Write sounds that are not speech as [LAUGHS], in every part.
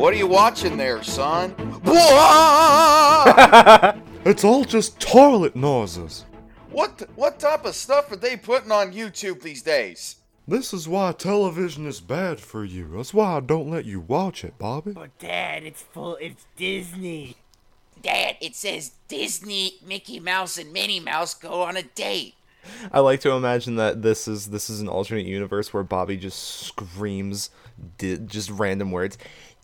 What are you watching there, son? [LAUGHS] It's all just toilet noises. what what type of stuff are they putting on YouTube these days? This is why television is bad for you. That's why I don't let you watch it, Bobby. But Dad, it's full. It's Disney. Dad, it says Disney, Mickey Mouse, and Minnie Mouse go on a date. I like to imagine that this is this is an alternate universe where Bobby just screams di- just random words.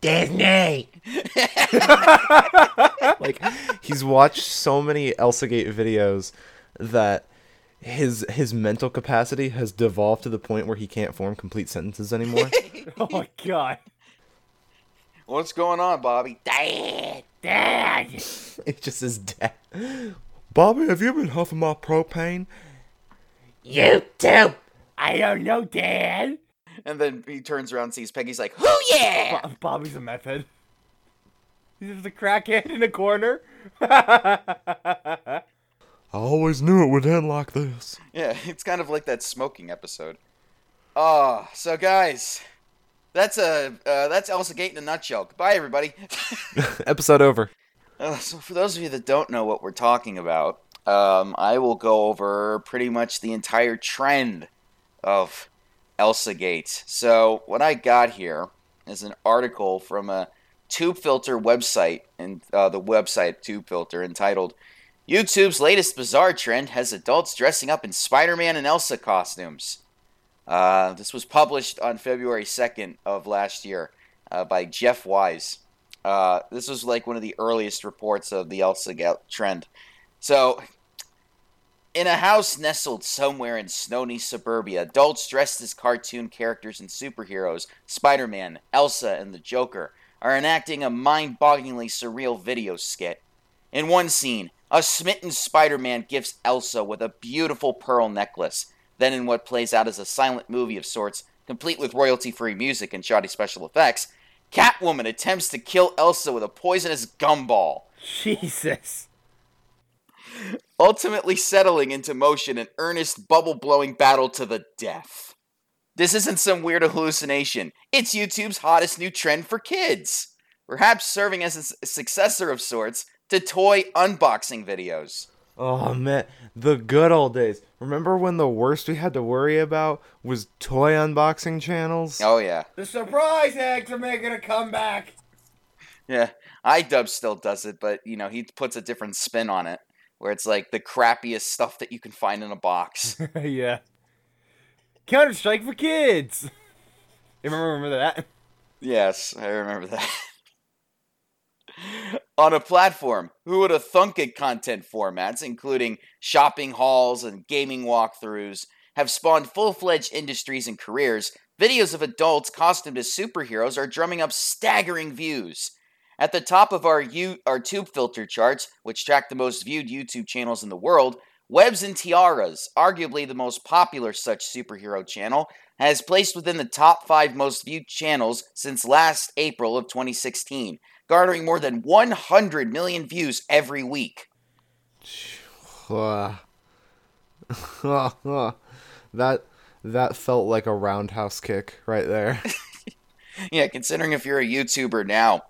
Disney. [LAUGHS] Like he's watched so many Elsa Gate videos that his his mental capacity has devolved to the point where he can't form complete sentences anymore. [LAUGHS] [LAUGHS] Oh my god. What's going on, Bobby? Dad. Dad. it just is dad. Bobby, have you been huffing my propane? YouTube. I don't know, Dad. And then he turns around and sees Peggy's like, Who yeah? Bo- Bobby's a meth head. He's just a crackhead in a corner. [LAUGHS] I always knew it would end like this. Yeah, it's kind of like that smoking episode. Oh, so guys, that's a uh, that's Elsa Gate in a nutshell. Goodbye, everybody. [LAUGHS] [LAUGHS] Episode over. Uh, so, for those of you that don't know what we're talking about, um, I will go over pretty much the entire trend of Elsa Gate. So, what I got here is an article from a Tube Filter website, and uh, the website Tube Filter entitled YouTube's latest bizarre trend has adults dressing up in Spider Man and Elsa costumes. Uh, this was published on February 2nd of last year uh, by Jeff Wise. Uh, this was like one of the earliest reports of the Elsa Ga- trend. So, in a house nestled somewhere in snowy suburbia, adults dressed as cartoon characters and superheroes, Spider Man, Elsa, and the Joker, are enacting a mind bogglingly surreal video skit. In one scene, a smitten Spider Man gifts Elsa with a beautiful pearl necklace. Then, in what plays out as a silent movie of sorts, complete with royalty free music and shoddy special effects, Catwoman attempts to kill Elsa with a poisonous gumball, [LAUGHS] Jesus. Ultimately settling into motion an earnest, bubble blowing battle to the death. This isn't some weird hallucination, it's YouTube's hottest new trend for kids, perhaps serving as a successor of sorts to toy unboxing videos. Oh man, the good old days. Remember when the worst we had to worry about was toy unboxing channels? Oh, yeah. The surprise eggs are making a comeback. Yeah, iDub still does it, but you know he puts a different spin on it, where it's like the crappiest stuff that you can find in a box. [LAUGHS] yeah. Counter Strike for kids. [LAUGHS] You remember, remember that? yes, I remember that. [LAUGHS] on a platform, who would have thunk it? Content formats, including shopping hauls and gaming walkthroughs, have spawned full-fledged industries and careers. Videos of adults costumed as superheroes are drumming up staggering views. At the top of our U- our tube filter charts, which track the most viewed YouTube channels in the world, Webs and Tiaras, arguably the most popular such superhero channel, has placed within the top 5 most viewed channels since last April of 2016, garnering more than 100 million views every week. [LAUGHS] That that felt like a roundhouse kick right there. [LAUGHS] Yeah, considering if you're a YouTuber now,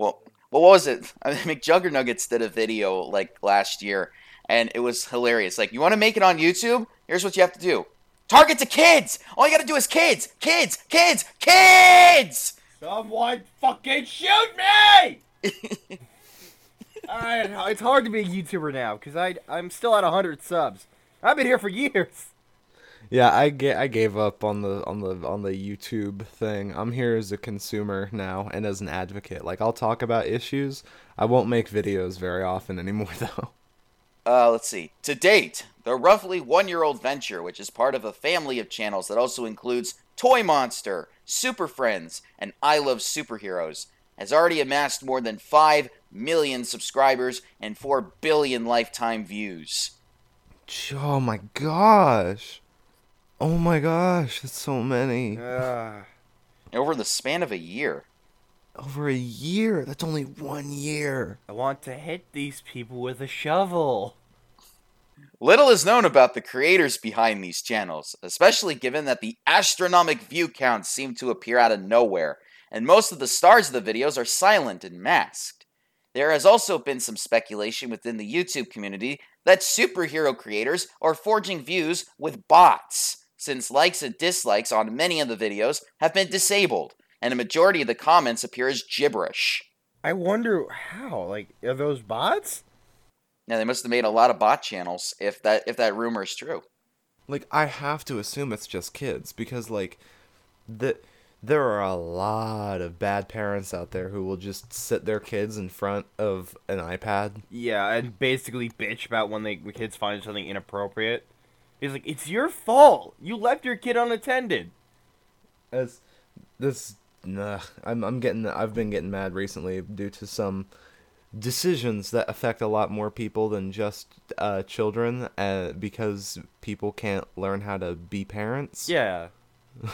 well, what was it? [LAUGHS] I mean, McJuggernuggets did a video like last year, and it was hilarious. Like, you want to make it on YouTube? Here's what you have to do: target to kids. All you got to do is kids, kids, kids, kids. Someone fucking shoot me! [LAUGHS] Alright, it's hard to be a YouTuber now because I I'm still at hundred subs. I've been here for years. Yeah, I ga- I gave up on the on the on the YouTube thing. I'm here as a consumer now and as an advocate. Like I'll talk about issues. I won't make videos very often anymore [LAUGHS] though. Uh, let's see. To date, the roughly one year old venture, which is part of a family of channels that also includes Toy Monster, Super Friends, and I Love Superheroes, has already amassed more than 5 million subscribers and 4 billion lifetime views. Oh my gosh. Oh my gosh, that's so many. Uh, Over the span of a year. Over a year. That's only one year. I want to hit these people with a shovel. Little is known about the creators behind these channels, especially given that the astronomic view counts seem to appear out of nowhere, and most of the stars of the videos are silent and masked. There has also been some speculation within the YouTube community that superhero creators are forging views with bots, since likes and dislikes on many of the videos have been disabled, and a majority of the comments appear as gibberish. I wonder how. Like, are those bots? Now they must have made a lot of bot channels if that if that rumor is true. Like I have to assume it's just kids because like the there are a lot of bad parents out there who will just sit their kids in front of an iPad. Yeah, and basically bitch about when they when kids find something inappropriate. He's like, it's your fault. You left your kid unattended. As this nah, I'm I'm getting I've been getting mad recently due to some decisions that affect a lot more people than just uh, children uh, because people can't learn how to be parents. Yeah. [LAUGHS]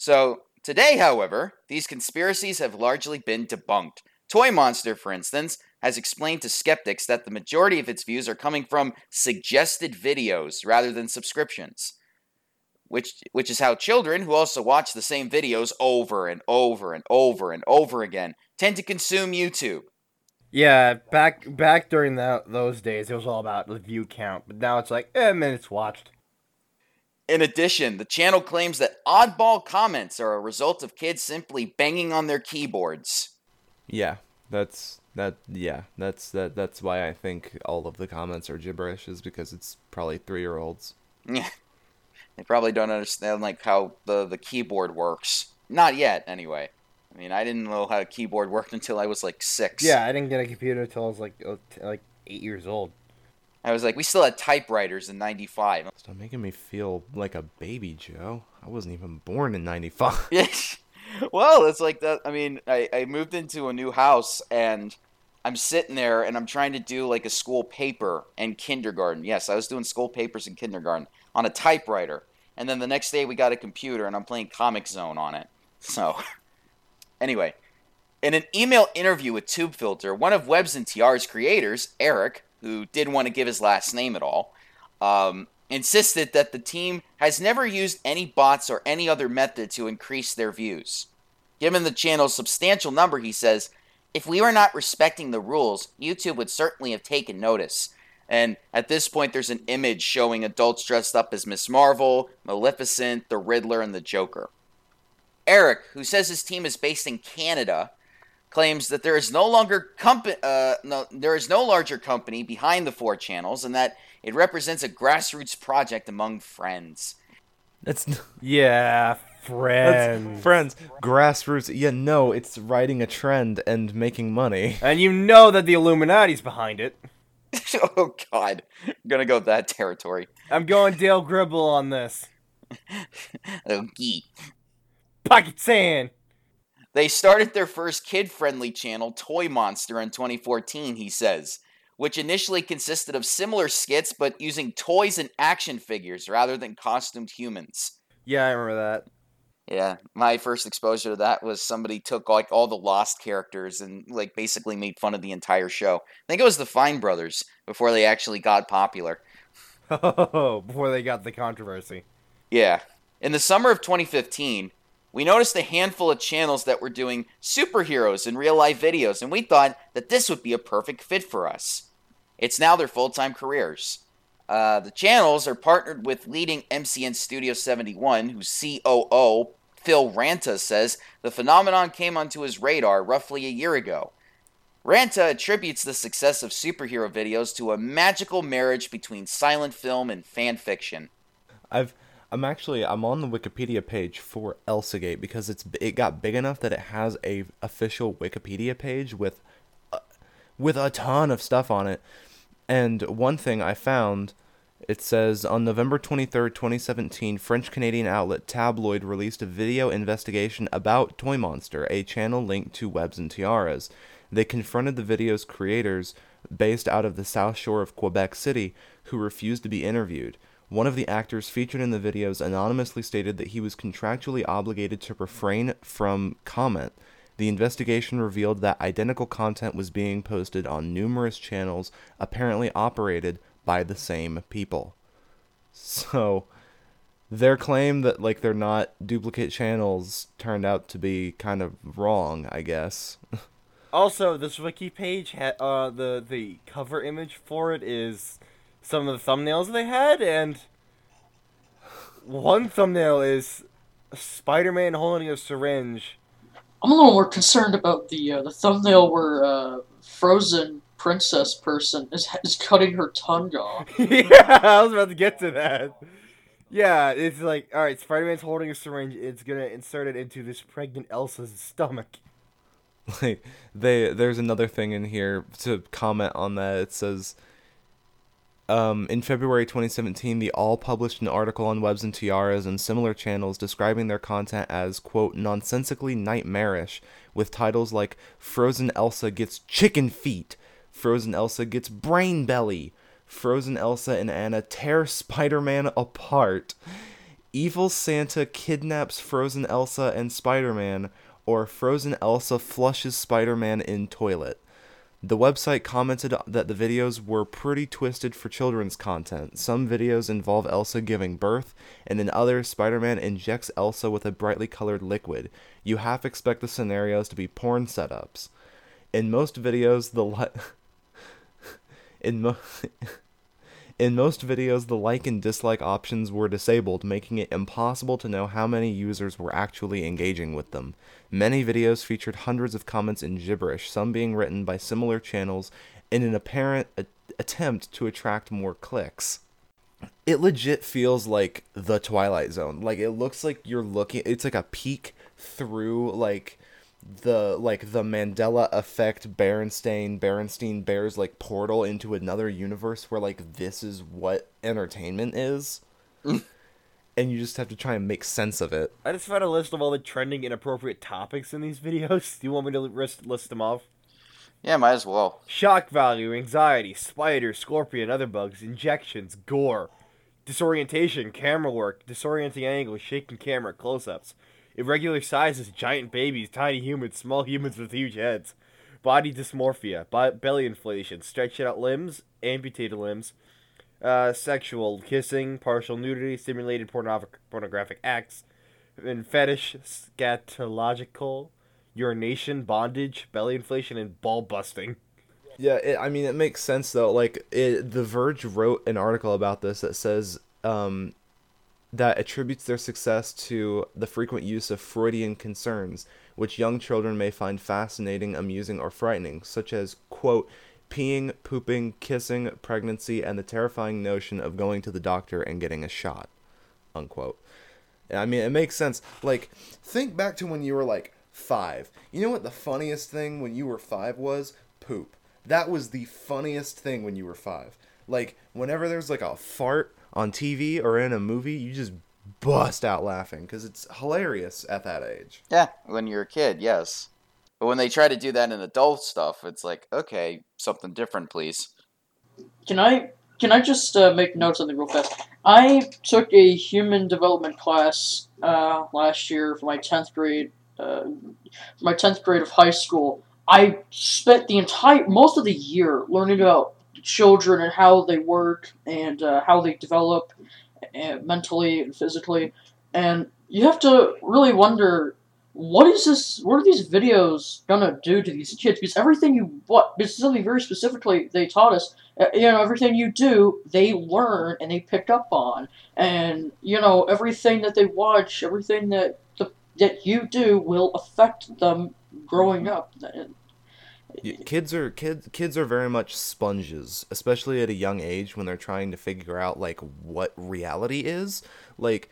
So, today, however, these conspiracies have largely been debunked. Toy Monster, for instance, has explained to skeptics that the majority of its views are coming from suggested videos rather than subscriptions. Which, which is how children who also watch the same videos over and over and over and over again tend to consume YouTube. Yeah, back back during that those days, it was all about the view count, but now it's like, eh, minutes watched. In addition, the channel claims that oddball comments are a result of kids simply banging on their keyboards. Yeah, that's that. Yeah, that's that. That's why I think all of the comments are gibberish, is because it's probably three year olds. Yeah. They probably don't understand like how the, the keyboard works. Not yet, anyway. I mean, I didn't know how a keyboard worked until I was like six. Yeah, I didn't get a computer until I was like uh, like eight years old. I was like, we still had typewriters in '95. Stop making me feel like a baby, Joe. I wasn't even born in '95. [LAUGHS] [LAUGHS] [LAUGHS] Well, it's like that. I mean, I, I moved into a new house and I'm sitting there and I'm trying to do like a school paper in kindergarten. Yes, I was doing school papers in kindergarten on a typewriter. And then the next day we got a computer and I'm playing Comix Zone on it. So, [LAUGHS] anyway, in an email interview with TubeFilter, one of Webs and Tiara's creators, Eric, who didn't want to give his last name at all, um, insisted that the team has never used any bots or any other method to increase their views. Given the channel's substantial number, he says, if we were not respecting the rules, YouTube would certainly have taken notice. And at this point, there's an image showing adults dressed up as Miss Marvel, Maleficent, the Riddler, and the Joker. Eric, who says his team is based in Canada, claims that there is no longer compa- uh, no, there is no larger company behind the four channels, and that it represents a grassroots project among friends. That's, Yeah, that's friends. friends. Grassroots. Yeah, no, it's riding a trend and making money. [LAUGHS] and you know that the Illuminati's behind it. [LAUGHS] oh God, I'm gonna go that territory. I'm going Dale Gribble on this. [LAUGHS] Oh, gee. Pocket sand. They started their first kid friendly channel, Toy Monster, in 2014, he says, which initially consisted of similar skits but using toys and action figures rather than costumed humans. Yeah, I remember that. Yeah, my first exposure to that was somebody took like all the lost characters and like basically made fun of the entire show. I think it was the Fine Brothers before they actually got popular. [LAUGHS] Oh, before they got the controversy. Yeah. In the summer of 2015, we noticed a handful of channels that were doing superheroes in real life videos, and we thought that this would be a perfect fit for us. It's now their full time careers. Uh, the channels are partnered with leading MCN Studio 71, whose COO, Phil Ranta, says the phenomenon came onto his radar roughly a year ago. Ranta attributes the success of superhero videos to a magical marriage between silent film and fan fiction. I've I'm actually I'm on the Wikipedia page for Elsagate because it's it got big enough that it has a official Wikipedia page with uh, with a ton of stuff on it. And one thing I found it says on November 23rd, 2017, French Canadian outlet Tabloid released a video investigation about Toy Monster, a channel linked to Webs and Tiaras. They confronted the video's creators, based out of the South Shore of Quebec City, who refused to be interviewed. One of the actors featured in the videos anonymously stated that he was contractually obligated to refrain from comment. The investigation revealed that identical content was being posted on numerous channels apparently operated by the same people. So, their claim that like they're not duplicate channels turned out to be kind of wrong, I guess. [LAUGHS] Also, this wiki page had uh the the cover image for it is some of the thumbnails they had, and one thumbnail is Spider-Man holding a syringe. I'm a little more concerned about the uh, the thumbnail where uh, Frozen princess person is is cutting her tongue off. [LAUGHS] yeah, I was about to get to that. Yeah, it's like all right, Spider-Man's holding a syringe. It's gonna insert it into this pregnant Elsa's stomach. [LAUGHS] like they there's another thing in here to comment on that it says um, in February 2017, the Awl published an article on Webs and Tiaras and similar channels describing their content as, quote, nonsensically nightmarish, with titles like Frozen Elsa Gets Chicken Feet, Frozen Elsa Gets Brain Belly, Frozen Elsa and Anna Tear Spider Man Apart, Evil Santa Kidnaps Frozen Elsa and Spider Man, or Frozen Elsa Flushes Spider Man in Toilet. The website commented that the videos were pretty twisted for children's content. Some videos involve Elsa giving birth, and in others, Spider Man injects Elsa with a brightly colored liquid. You half expect the scenarios to be porn setups. In most videos, the [LAUGHS] in mo- [LAUGHS] in most videos, the like and dislike options were disabled, making it impossible to know how many users were actually engaging with them. Many videos featured hundreds of comments in gibberish, some being written by similar channels in an apparent a- attempt to attract more clicks. It legit feels like the Twilight Zone. Like it looks like you're looking it's like a peek through like the like the Mandela effect Berenstain Berenstein Bears like portal into another universe where like this is what entertainment is. [LAUGHS] and you just have to try and make sense of it. I just found a list of all the trending inappropriate topics in these [LAUGHS] videos. Do you want me to list list them off? Yeah, might as well. Shock value, anxiety, spider, scorpion, other bugs, injections, gore, disorientation, camera work, disorienting angles, shaking camera, close-ups, irregular sizes, giant babies, tiny humans, small humans with huge heads, body dysmorphia, belly inflation, stretched out limbs, amputated limbs, uh, sexual kissing, partial nudity, simulated pornographic pornographic acts, and fetish, scatological, urination, bondage, belly inflation, and ball busting. Yeah, it, I mean it makes sense though. Like it, The Verge wrote an article about this that says um, that attributes their success to the frequent use of Freudian concerns, which young children may find fascinating, amusing, or frightening, such as quote peeing, pooping, kissing, pregnancy, and the terrifying notion of going to the doctor and getting a shot. Unquote. I mean, it makes sense. Like, think back to when you were like five. You know what the funniest thing when you were five was? Poop. That was the funniest thing when you were five. Like, whenever there's like a fart on TV or in a movie, you just bust out laughing because it's hilarious at that age. Yeah, when you're a kid, yes. But when they try to do that in adult stuff, it's like, okay, something different, please. Can I can I just uh, make note something real fast? I took a human development class uh, last year for my tenth grade. Uh, my tenth grade of high school. I spent the entire most of the year learning about children and how they work and uh, how they develop uh, mentally and physically. And you have to really wonder what is this? What are these videos gonna do to these kids? Because everything you what, this is something very specifically they taught us. uh, You know, everything you do, they learn and they pick up on, and you know everything that they watch, everything that the, that you do will affect them growing up. Kids are kids kids are very much sponges especially at a young age when they're trying to figure out like what reality is. Like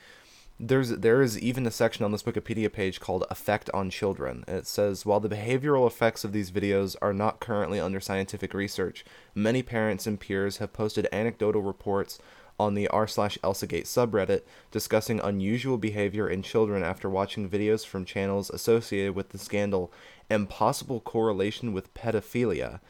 there's there is even a section on this wikipedia page called effect on children. It says while the behavioral effects of these videos are not currently under scientific research many parents and peers have posted anecdotal reports on the r slash elsagate subreddit discussing unusual behavior in children after watching videos from channels associated with the scandal and possible correlation with pedophilia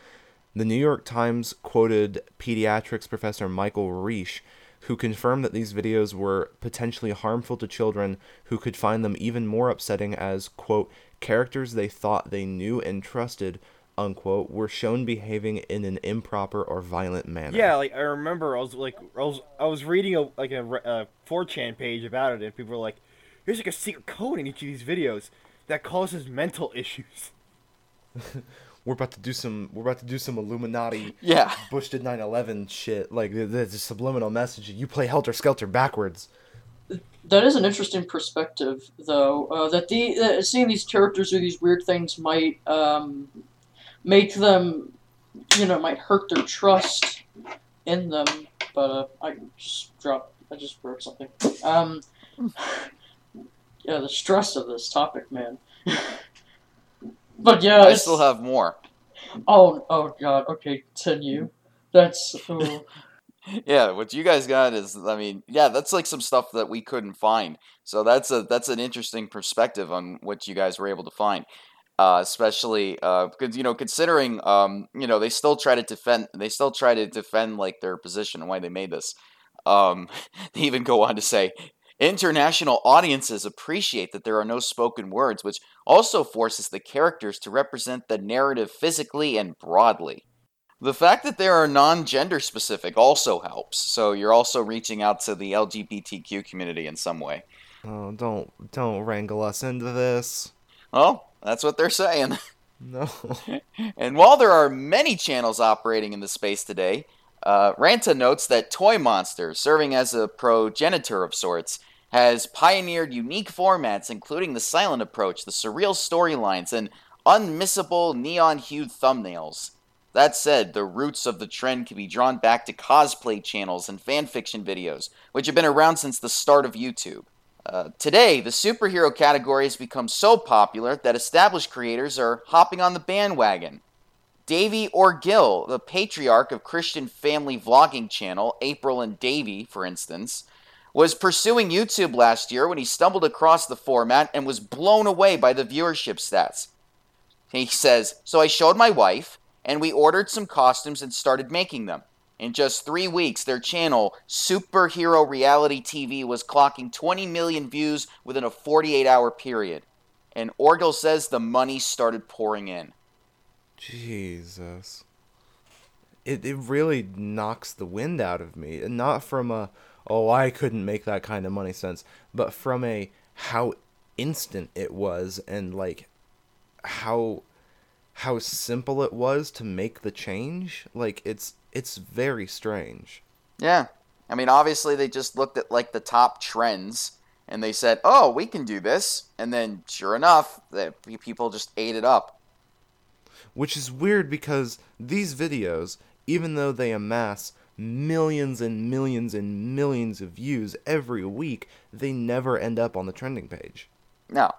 the New York Times quoted pediatrics professor Michael Rich, who confirmed that these videos were potentially harmful to children who could find them even more upsetting as, quote, characters they thought they knew and trusted unquote were shown behaving in an improper or violent manner. Yeah, like I remember, I was like, I was, I was reading a like a, a 4chan page about it, and people were like, "There's like a secret code in each of these videos that causes mental issues." [LAUGHS] We're about to do some we're about to do some Illuminati Yeah. Bush did 9/11 shit like the, the, the subliminal message. You play Helter Skelter backwards. That is an interesting perspective, though. Uh, that the uh, seeing these characters do these weird things might um, make them, you know, might hurt their trust in them. But uh, I just dropped. I just wrote something. Um, [LAUGHS] yeah, the stress of this topic, man. [LAUGHS] but yeah, I it's- still have more. Oh, oh God. Okay, continue. That's. Oh. [LAUGHS] Yeah, what you guys got is, I mean, yeah, that's like some stuff that we couldn't find. So that's a that's an interesting perspective on what you guys were able to find, uh, especially because you know considering um, you know they still try to defend they still try to defend like their position and why they made this. Um, [LAUGHS] they even go on to say international audiences appreciate that there are no spoken words, which also forces the characters to represent the narrative physically and broadly. The fact that they are non gender specific also helps. So you're also reaching out to the LGBTQ community in some way. Oh, don't don't wrangle us into this. Well, that's what they're saying. No. [LAUGHS] And while there are many channels operating in the space today, uh, Ranta notes that Toy Monster, serving as a progenitor of sorts, has pioneered unique formats including the silent approach, the surreal storylines, and unmissable neon hued thumbnails. That said, the roots of the trend can be drawn back to cosplay channels and fanfiction videos, which have been around since the start of YouTube. Uh, today, the superhero category has become so popular that established creators are hopping on the bandwagon. Davey Orgill, the patriarch of Christian family vlogging channel April and Davey, for instance, was pursuing YouTube last year when he stumbled across the format and was blown away by the viewership stats. He says, So I showed my wife, and we ordered some costumes and started making them. In just three weeks, their channel, Superhero Reality TV, was clocking 20 million views within a 48 hour period. And Orgill says the money started pouring in. Jesus. It it really knocks the wind out of me. And not from a oh I couldn't make that kind of money sense, but from a how instant it was and like how how simple it was to make the change. Like it's it's very strange. Yeah. I mean, obviously, they just looked at like the top trends and they said, oh, we can do this. And then, sure enough, the people just ate it up. Which is weird because these videos, even though they amass millions and millions and millions of views every week, they never end up on the trending page. No.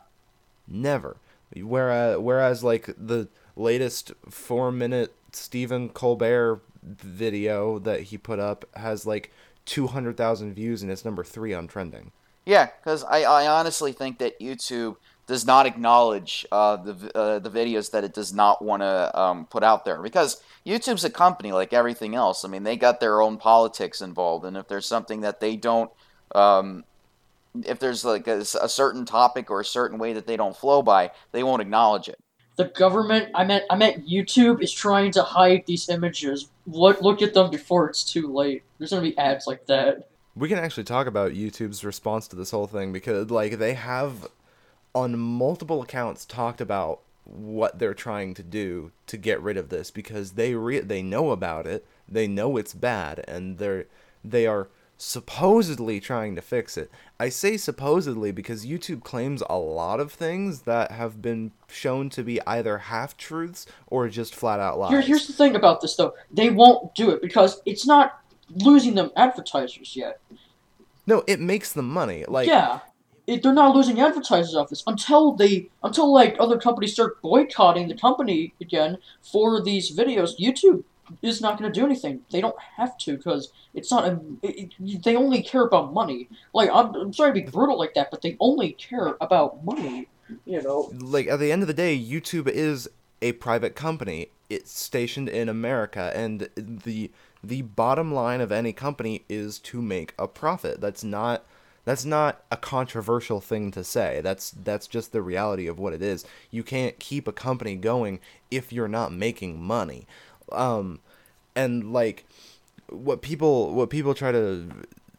Never. Whereas, whereas like the latest four minute Stephen Colbert video that he put up has like 200,000 views and it's number three on trending. Yeah, because I, I honestly think that YouTube does not acknowledge uh, the uh, the videos that it does not want to um, put out there because YouTube's a company like everything else. I mean, they got their own politics involved, and if there's something that they don't, um, if there's like a, a certain topic or a certain way that they don't flow by, they won't acknowledge it. the government I meant I meant YouTube is trying to hide these images. Look look at them before it's too late. There's gonna be ads like that. We can actually talk about YouTube's response to this whole thing because like they have on multiple accounts talked about what they're trying to do to get rid of this because they re- they know about it, they know it's bad and they're they are supposedly trying to fix it. I say supposedly because YouTube claims a lot of things that have been shown to be either half truths or just flat out lies. Here, here's the thing about this though. They won't do it because it's not losing them advertisers yet. no, it makes them money. Like yeah. It, they're not losing advertisers off this until they until like other companies start boycotting the company again for these videos. YouTube is not going to do anything. They don't have to because it's not. A, it, it- they only care about money. Like I'm, I'm sorry to be brutal like that, but they only care about money. You know. like at the end of the day, YouTube is a private company. It's stationed in America, and the the bottom line of any company is to make a profit. That's not That's not a controversial thing to say. That's that's just the reality of what it is. You can't keep a company going if you're not making money. Um and like what people what people try to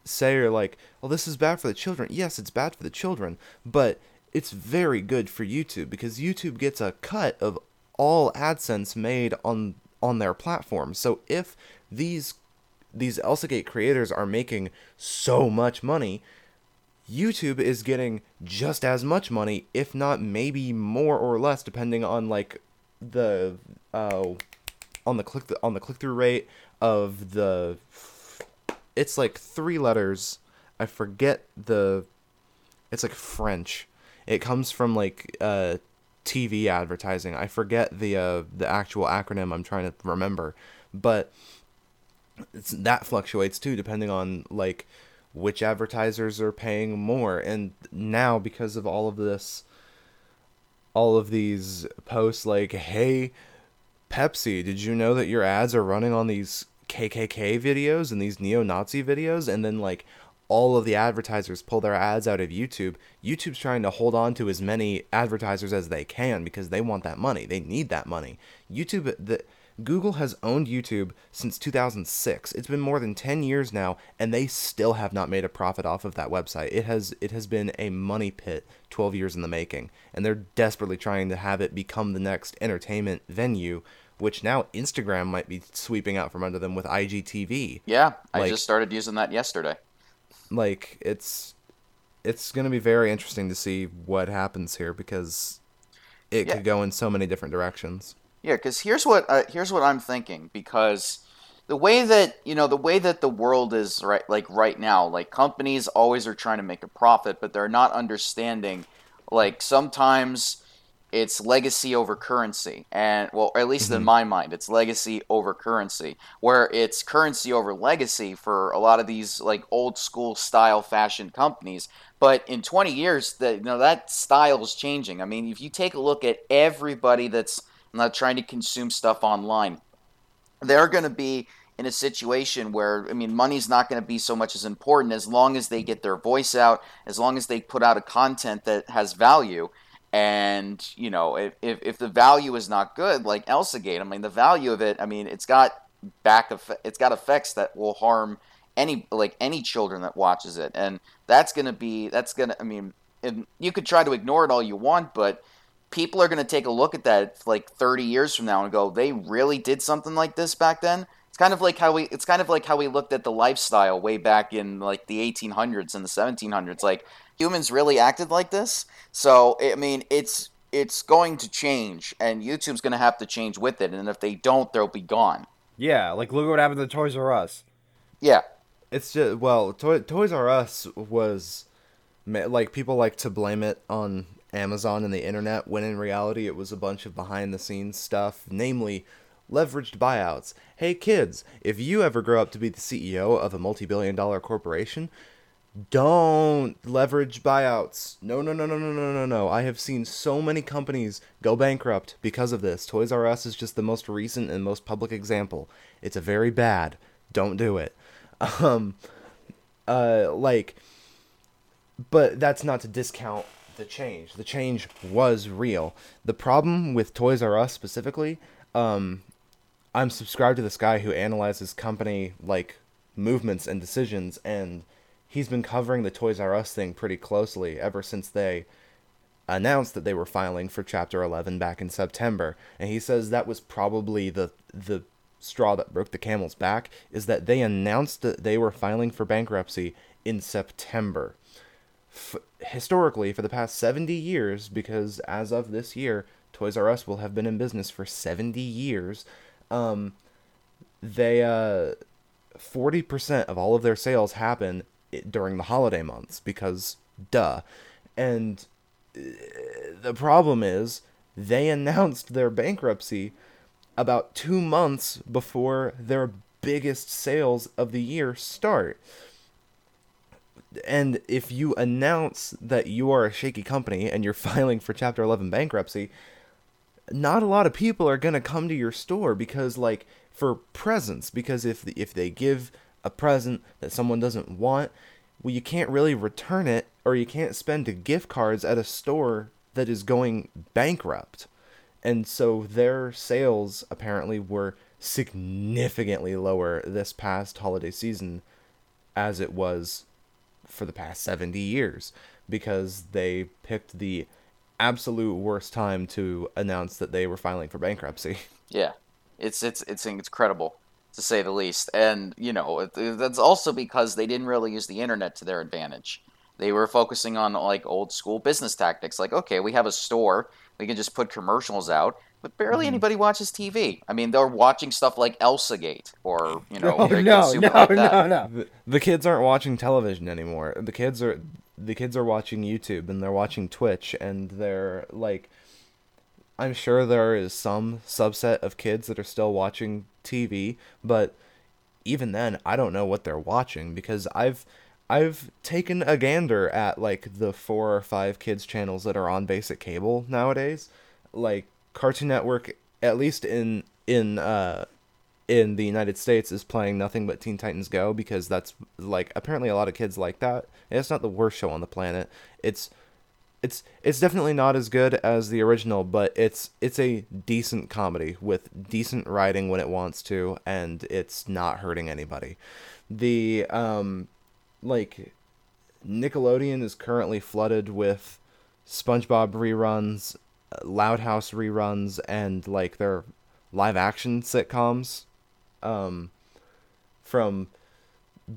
say are like, "Well, this is bad for the children." Yes, it's bad for the children, but it's very good for YouTube because YouTube gets a cut of all AdSense made on on their platform. So if these these ElsaGate creators are making so much money, YouTube is getting just as much money, if not maybe more or less, depending on like the uh, on the click on the click through rate of the. It's like three letters. I forget the. It's like French. It comes from like uh, TV advertising. I forget the uh, the actual acronym. I'm trying to remember, but it's, that fluctuates too, depending on like which advertisers are paying more. And now because of all of this, all of these posts like, "Hey, Pepsi, did you know that your ads are running on these KKK videos and these neo-Nazi videos?" And then like all of the advertisers pull their ads out of YouTube. YouTube's trying to hold on to as many advertisers as they can because they want that money. They need that money. YouTube the Google has owned YouTube since 2006. It's been more than 10 years now and they still have not made a profit off of that website. It has it has been a money pit 12 years in the making and they're desperately trying to have it become the next entertainment venue which now Instagram might be sweeping out from under them with IGTV. Yeah, I Like- just started using that yesterday. like it's it's going to be very interesting to see what happens here because it Yeah. could go in so many different directions. Yeah, because here's what uh, here's what I'm thinking. Because the way that you know the way that the world is right, like right now, like companies always are trying to make a profit, but they're not understanding. Like sometimes it's legacy over currency, and well, at least in my mind, it's legacy over currency. Where it's currency over legacy for a lot of these like old school style fashion companies. But in 20 years, that you know that style is changing. I mean, if you take a look at everybody that's not trying to consume stuff online, they're going to be in a situation where I mean, money's not going to be so much as important as long as they get their voice out, as long as they put out a content that has value. And you know, if, if, if the value is not good, like ElsaGate, I mean, the value of it, I mean, it's got back effect, it's got effects that will harm any like any children that watches it, and that's gonna be that's gonna. I mean, and you could try to ignore it all you want, but people are gonna take a look at that like 30 years from now and go, they really did something like this back then. It's kind of like how we it's kind of like how we looked at the lifestyle way back in like the 1800s and the 1700s. Like humans really acted like this. So I mean, it's it's going to change, and YouTube's going to have to change with it. And if they don't, they'll be gone. Yeah, like look what happened to Toys R Us. Yeah, It's just well, Toy, Toys R Us was like people like to blame it on Amazon and the internet when in reality it was a bunch of behind the scenes stuff, namely leveraged buyouts. Hey kids, if you ever grow up to be the CEO of a multi-billion dollar corporation, don't leverage buyouts. No, no, no, no, no, no, no, no. I have seen so many companies go bankrupt because of this. Toys R Us is just the most recent and most public example. It's a very bad. Don't do it. [LAUGHS] Um, uh, like, but that's not to discount the change. The change was real. The problem with Toys R Us specifically, um, I'm subscribed to this guy who analyzes company like movements and decisions, and he's been covering the Toys R Us thing pretty closely ever since they announced that they were filing for Chapter 11 back in September, and he says that was probably the the straw that broke the camel's back is that they announced that they were filing for bankruptcy in September. Historically, for the past 70 years, because as of this year, Toys R Us will have been in business for 70 years, um, they uh, 40% of all of their sales happen during the holiday months because duh. And uh, the problem is they announced their bankruptcy about 2 months before their biggest sales of the year start. And if you announce that you are a shaky company and you're [LAUGHS] filing for chapter 11 bankruptcy, not a lot of people are going to come to your store because like for presents because if if they give a present that someone doesn't want well, you can't really return it or you can't spend gift cards at a store that is going bankrupt. And so their sales apparently were significantly lower this past holiday season as it was for the past 70 years because they picked the absolute worst time to announce that they were filing for bankruptcy. [LAUGHS] Yeah, it's it's it's incredible to say the least, and you know that's also because they didn't really use the internet to their advantage. They were focusing on like old school business tactics, like okay, we have a store, we can just put commercials out, but barely Mm-hmm. anybody watches TV. I mean, they're watching stuff like Elsa Gate or you know, [LAUGHS] Oh no, no, like that. no, no. the, the kids aren't watching television anymore. The kids are the kids are watching YouTube and they're watching Twitch and they're like I'm sure there is some subset of kids that are still watching TV, but even then I don't know what they're watching because I've I've taken a gander at like the four or five kids channels that are on basic cable nowadays. Like Cartoon Network at least in in uh in the United States is playing nothing but Teen Titans Go because that's like apparently a lot of kids like that. And it's not the worst show on the planet. It's it's it's definitely not as good as the original, but it's it's a decent comedy with decent writing when it wants to and it's not hurting anybody. The um like Nickelodeon is currently flooded with SpongeBob reruns, Loud House reruns and like their live action sitcoms um from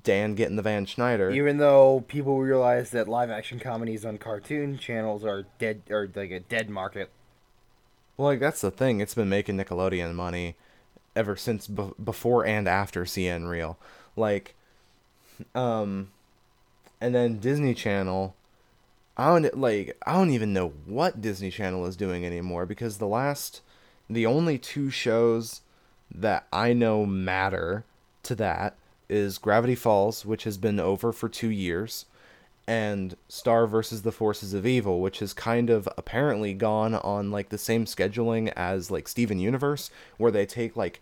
Dan getting the Van Schneider. Even though people realize that live action comedies on cartoon channels are dead or like a dead market. Well, like that's the thing. It's been making Nickelodeon money ever since b- before and after CN Real. Like, um, and then Disney Channel. I don't like. I don't even know what Disney Channel is doing anymore because the last, the only two shows that I know matter to that is Gravity Falls, which has been over for two years, and Star versus the Forces of Evil, which has kind of apparently gone on like the same scheduling as like Steven Universe, where they take like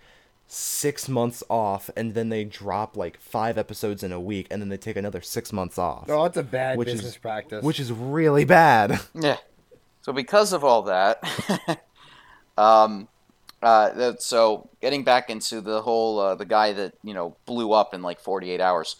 six months off and then they drop like five episodes in a week and then they take another six months off. Oh, it's a bad Which business is- practice. Which is really bad. [LAUGHS] Yeah. So because of all that, [LAUGHS] um, uh, so getting back into the whole uh, the guy that you know blew up in like 48 hours,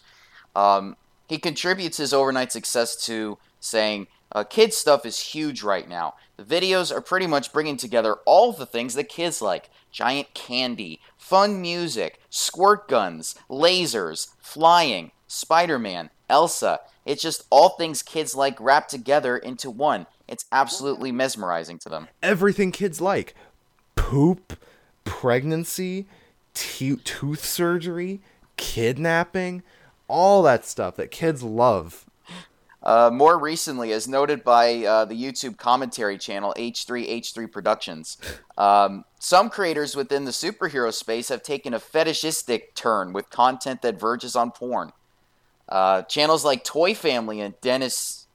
um, he contributes his overnight success to saying uh, kids stuff is huge right now. The videos are pretty much bringing together all the things that kids like: giant candy, fun music, squirt guns, lasers, flying, Spider-Man, Elsa. It's just all things kids like wrapped together into one. It's absolutely mesmerizing to them. Everything kids like poop, pregnancy, te- tooth surgery, kidnapping, all that stuff that kids love. Uh, more recently, as noted by uh, the YouTube commentary channel H3H3 Productions, um, some creators within the superhero space have taken a fetishistic turn with content that verges on porn. Uh, channels like Toy Family and Dennis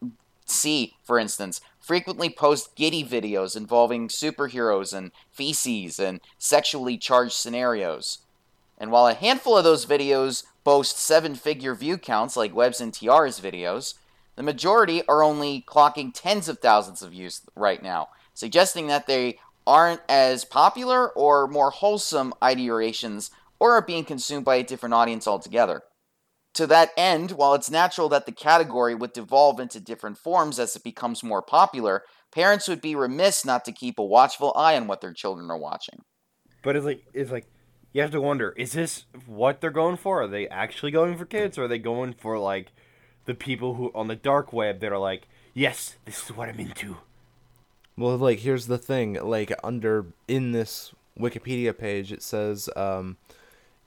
C, for instance, frequently post giddy videos involving superheroes and feces and sexually charged scenarios. And while a handful of those videos boast seven figure view counts like Webs and Tiara's videos, the majority are only clocking tens of thousands of views right now, suggesting that they aren't as popular or more wholesome ideations or are being consumed by a different audience altogether. To that end, while it's natural that the category would devolve into different forms as it becomes more popular, parents would be remiss not to keep a watchful eye on what their children are watching. But it's like it's like you have to wonder: is this what they're going for? Are they actually going for kids, or are they going for like the people who on the dark web that are like, yes, this is what I'm into. Well, like here's the thing, like under in this Wikipedia page it says um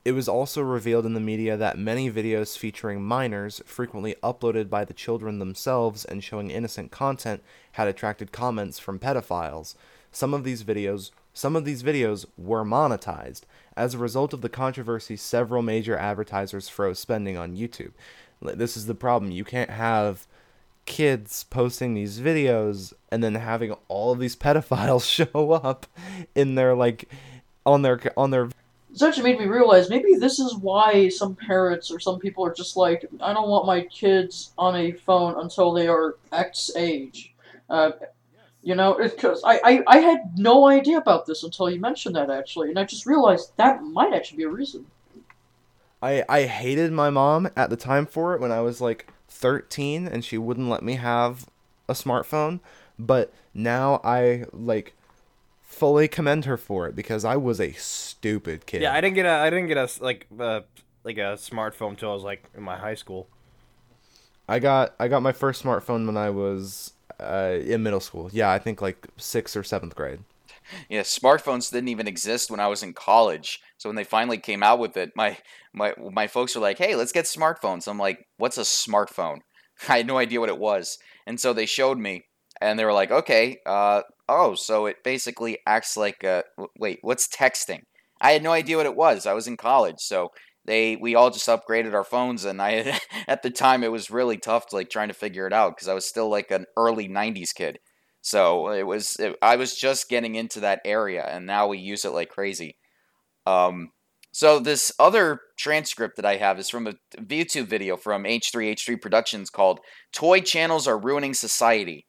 it was also revealed in the media that many videos featuring minors, frequently uploaded by the children themselves and showing innocent content, had attracted comments from pedophiles. Some of these videos some of these videos were monetized. As a result of the controversy, several major advertisers froze spending on YouTube. This is the problem. You can't have kids posting these videos and then having all of these [LAUGHS] pedophiles [LAUGHS] show up in their like on their on their It's actually made me realize maybe this is why some parents or some people are just like, I don't want my kids on a phone until they are X age. Uh, you know, because I, I, I had no idea about this until you mentioned that actually, and I just realized that might actually be a reason. I I hated my mom at the time for it when I was like 13 and she wouldn't let me have a smartphone, but now I like fully commend her for it because I was a stupid kid. Yeah, I didn't get a I didn't get a like uh, like a smartphone till I was like in my high school. I got I got my first smartphone when I was uh, in middle school. Yeah, I think like 6th or 7th grade. Yeah, smartphones didn't even exist when I was in college. So when they finally came out with it, my my my folks were like, "Hey, let's get smartphones." I'm like, "What's a smartphone?" [LAUGHS] I had no idea what it was, and so they showed me, and they were like, "Okay, uh, oh, so it basically acts like a wait, what's texting?" I had no idea what it was. I was in college, so they we all just upgraded our phones, and I [LAUGHS] at the time it was really tough to like trying to figure it out because I was still like an early '90s kid. So it was it, I was just getting into that area, and now we use it like crazy. Um, so this other transcript that I have is from a YouTube video from H3H3 Productions called "Toy Channels Are Ruining Society."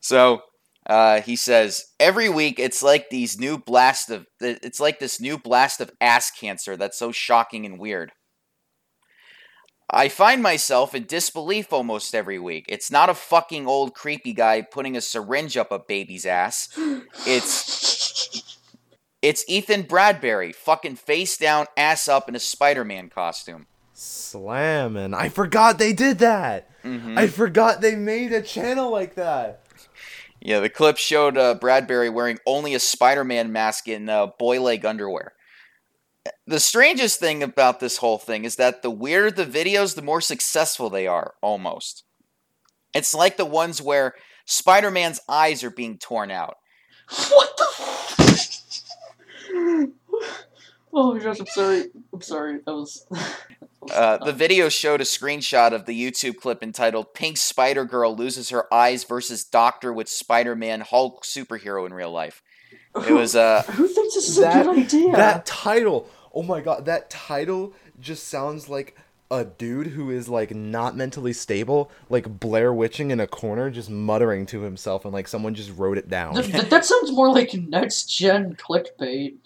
So uh, he says every week it's like these new blast of it's like this new blast of ass cancer that's so shocking and weird. I find myself in disbelief almost every week. It's not a fucking old creepy guy putting a syringe up a baby's ass. It's [SIGHS] it's Ethan Bradbury, fucking face down, ass up in a Spider-Man costume. Slamming. I forgot they did that. Mhm. I forgot they made a channel like that. Yeah, the clip showed uh, Bradbury wearing only a Spider-Man mask in uh, boy leg underwear. The strangest thing about this whole thing is that the weirder the videos, the more successful they are. Almost, it's like the ones where Spider-Man's eyes are being torn out. What the? oh my gosh! I'm sorry. I'm sorry. That was. [LAUGHS] Uh, the video showed a screenshot of the YouTube clip entitled "Pink Spider Girl loses her eyes versus Doctor with Spider-Man Hulk superhero in real life." It was uh, Who thinks this is That- a good idea? That title. Oh my god, that title just sounds like a dude who is like not mentally stable, like Blair witching in a corner, just muttering to himself, and like someone just wrote it down. Th- th- that sounds more like next gen clickbait.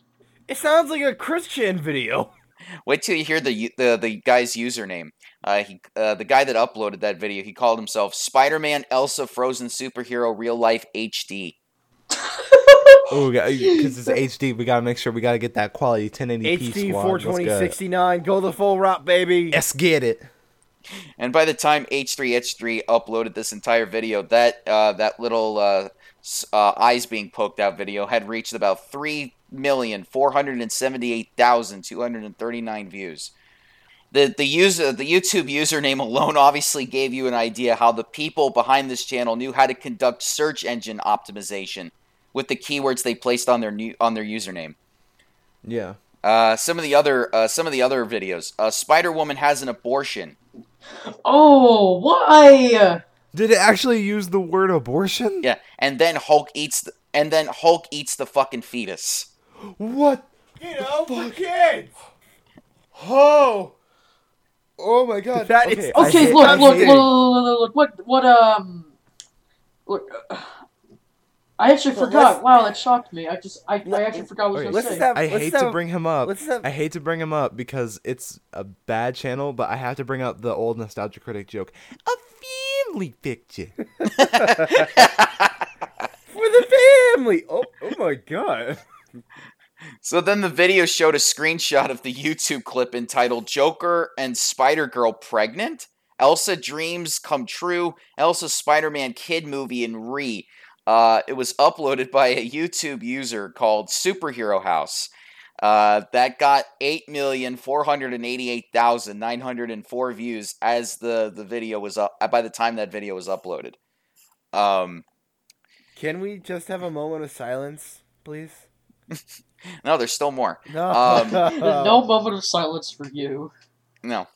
It sounds like a Christian video. Wait till you hear the the the guy's username. Uh, he uh, the guy that uploaded that video. He called himself Spider-Man Elsa Frozen Superhero Real Life HD. [LAUGHS] oh, because [LAUGHS] it's HD, we gotta make sure we gotta get that quality 1080p HD squad. 420 go. 69. Go the full route, baby. Let's get it. And by the time H3H3 uploaded this entire video, that uh, that little uh, uh, eyes being poked out video had reached about three million four hundred and seventy-eight thousand two hundred and thirty-nine views. The the user the YouTube username alone obviously gave you an idea how the people behind this channel knew how to conduct search engine optimization with the keywords they placed on their new on their username. Yeah. Uh, some of the other uh, some of the other videos. Uh, Spider Woman has an abortion. Oh, why? Did it actually use the word abortion? Yeah, and then Hulk eats the, and then Hulk eats the fucking fetus. What? You know, for kids. Oh! Oh my god. That is- I Okay, hate- look, I look, look, look, look, look, what, what, um, look. uh, I actually Well, forgot. Wow, that shocked me. I just, I, I actually forgot what I was gonna say. have- I hate have- to bring him up. have- I hate to bring him up because it's a bad channel, but I have to bring up the old nostalgia critic joke. A family picture. [LAUGHS] For the family. Oh, oh my god. So then the video showed a screenshot of the YouTube clip entitled Joker and Spider Girl Pregnant? Elsa Dreams Come True, Elsa Spider Man Kid Movie in Re. Uh, it was uploaded by a YouTube user called Superhero House. Uh, that got 8,488,904 views as the, the video was up by the time that video was uploaded. Um, Can we just have a moment of silence, please? [LAUGHS] no, there's still more. No. Um, no moment of silence for you. No.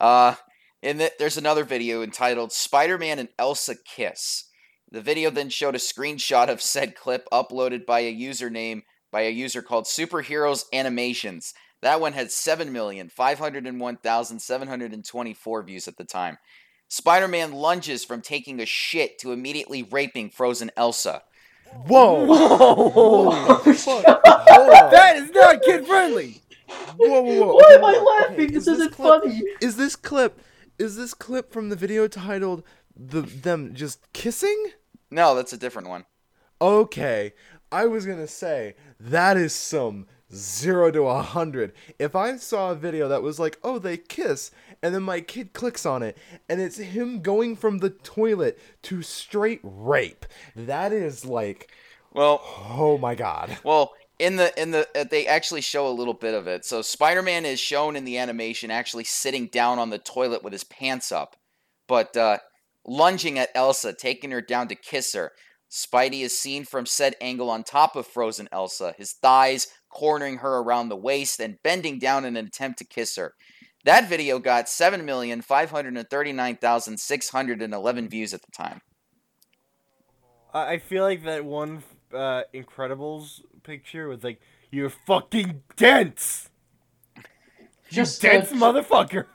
Uh, and th- there's another video entitled Spider-Man and Elsa Kiss. The video then showed a screenshot of said clip uploaded by a username by a user called Superheroes Animations. That one had 7,501,724 views at the time. Spider Man lunges from taking a shit to immediately raping frozen Elsa. Whoa! Whoa! Fuck. Hold on. that is not kid friendly. Whoa, whoa, whoa. Why am I laughing? Okay, This is isn't clip- funny. Is this clip? Is this clip from the video titled "the them just kissing"? No, that's a different one. Okay, I was gonna say that is some zero to a hundred. If I saw a video that was like, "Oh, they kiss," and then my kid clicks on it, and it's him going from the toilet to straight rape, that is like, Well, oh my god. Well, in the in the uh, they actually show a little bit of it. So Spider-Man is shown in the animation actually sitting down on the toilet with his pants up, but uh, lunging at Elsa, taking her down to kiss her. Spidey is seen from said angle on top of frozen Elsa, his thighs cornering her around the waist and bending down in an attempt to kiss her. That video got 7,539,611 views at the time. I I feel like that one uh, Incredibles picture was like, "You're fucking dense, Just uh, dense motherfucker."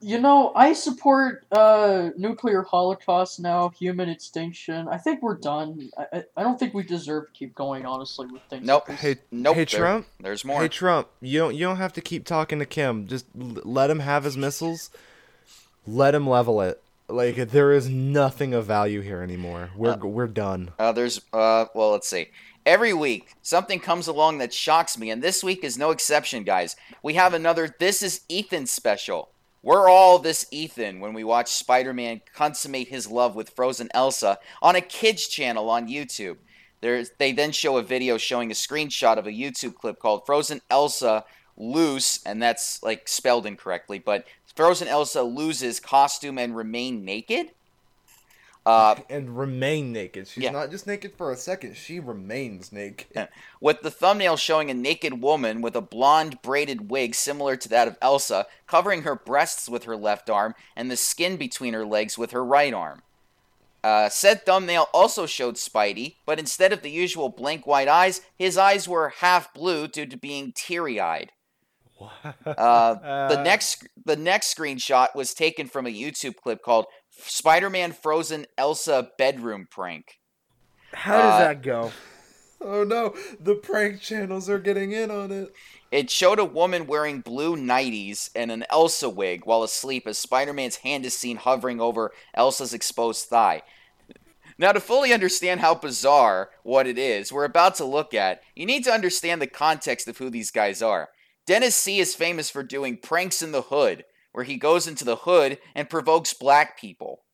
You know, I support uh, nuclear holocaust now, human extinction. I think we're done. I, I, I don't think we deserve to keep going, honestly, with things. Nope. like. Hey, Nope. hey there- Trump. there's more. Hey Trump, you don't you don't have to keep talking to Kim. Just l- let him have his missiles. Let him level it. Like there is nothing of value here anymore. We're Uh, we're done. Uh, there's, uh, well, let's see. Every week, something comes along that shocks me, and this week is no exception, guys. We have another This Is Ethan special. We're all this Ethan when we watch Spider Man consummate his love with Frozen Elsa on a kids' channel on YouTube. There's, they then show a video showing a screenshot of a YouTube clip called Frozen Elsa Loose, and that's like spelled incorrectly, but Frozen Elsa loses costume and remain naked. Uh, [LAUGHS] and remain naked. She's yeah. not just naked for a second. She remains naked. with the thumbnail showing a naked woman with a blonde braided wig similar to that of Elsa, covering her breasts with her left arm and the skin between her legs with her right arm. Uh, said thumbnail also showed Spidey, but instead of the usual blank white eyes, his eyes were half blue due to being teary eyed. Uh, the [LAUGHS] next the next screenshot was taken from a YouTube clip called Spider-Man Frozen Elsa bedroom prank. How does uh, that go? Oh no, the prank channels are getting in on it. It showed a woman wearing blue nighties and an Elsa wig while asleep as Spider Man's hand is seen hovering over Elsa's exposed thigh. Now, to fully understand how bizarre what it is we're about to look at, you need to understand the context of who these guys are. Dennis C is famous for doing pranks in the hood, where he goes into the hood and provokes black people.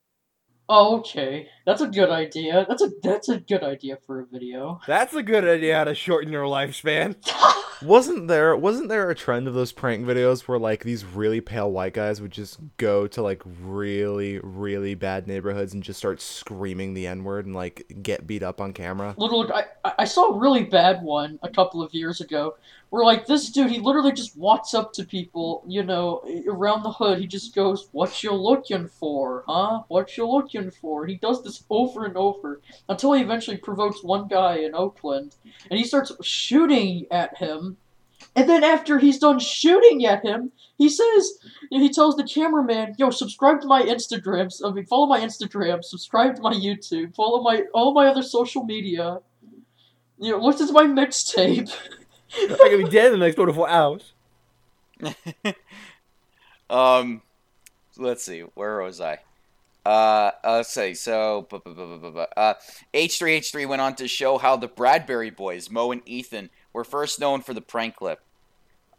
Oh, okay. That's a good idea. That's a that's a good idea for a video. That's a good idea how to shorten your lifespan. [LAUGHS] Wasn't there wasn't there a trend of those prank videos where like these really pale white guys would just go to like really really bad neighborhoods and just start screaming the n word and like get beat up on camera? Little, I, I I saw a really bad one a couple of years ago, where like this dude, he literally just walks up to people, you know, around the hood. He just goes, "What you looking for, huh? What you looking for?" He does this over and over until he eventually provokes one guy in Oakland, and he starts shooting at him. And then after he's done shooting at him, he says, he tells the cameraman, "Yo, subscribe to my Instagram. I mean, follow my Instagram. Subscribe to my YouTube. Follow my all my other social media. You know, listen to my mixtape." I'm gonna be dead in the next 24 hours. [LAUGHS] Um, let's see, where was I? Uh, let's see. So, uh, H3H3 went on to show how the Bradbury boys, Mo and Ethan, were first known for the prank clip.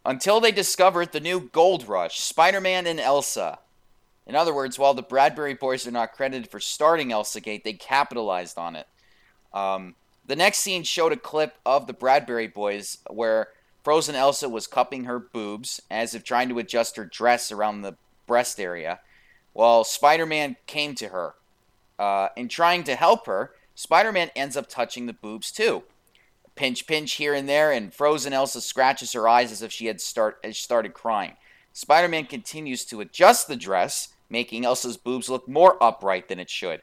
Until they discovered the new Gold Rush, Spider Man and Elsa. In other words, while the Bradbury boys are not credited for starting Elsa Gate, they capitalized on it. Um, the next scene showed a clip of the Bradbury boys where Frozen Elsa was cupping her boobs as if trying to adjust her dress around the breast area, while Spider Man came to her. Uh, in trying to help her, Spider Man ends up touching the boobs too. Pinch, pinch here and there, and Frozen Elsa scratches her eyes as if she had start has started crying. Spider Man continues to adjust the dress, making Elsa's boobs look more upright than it should.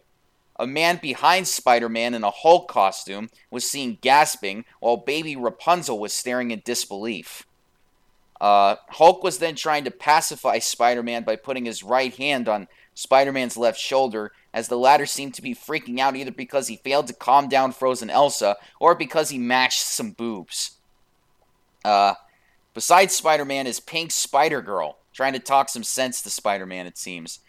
A man behind Spider Man in a Hulk costume was seen gasping, while baby Rapunzel was staring in disbelief. Uh, Hulk was then trying to pacify Spider Man by putting his right hand on Spider Man's left shoulder, as the latter seemed to be freaking out either because he failed to calm down frozen Elsa or because he mashed some boobs. Uh, besides Spider Man is Pink Spider Girl, trying to talk some sense to Spider Man, it seems.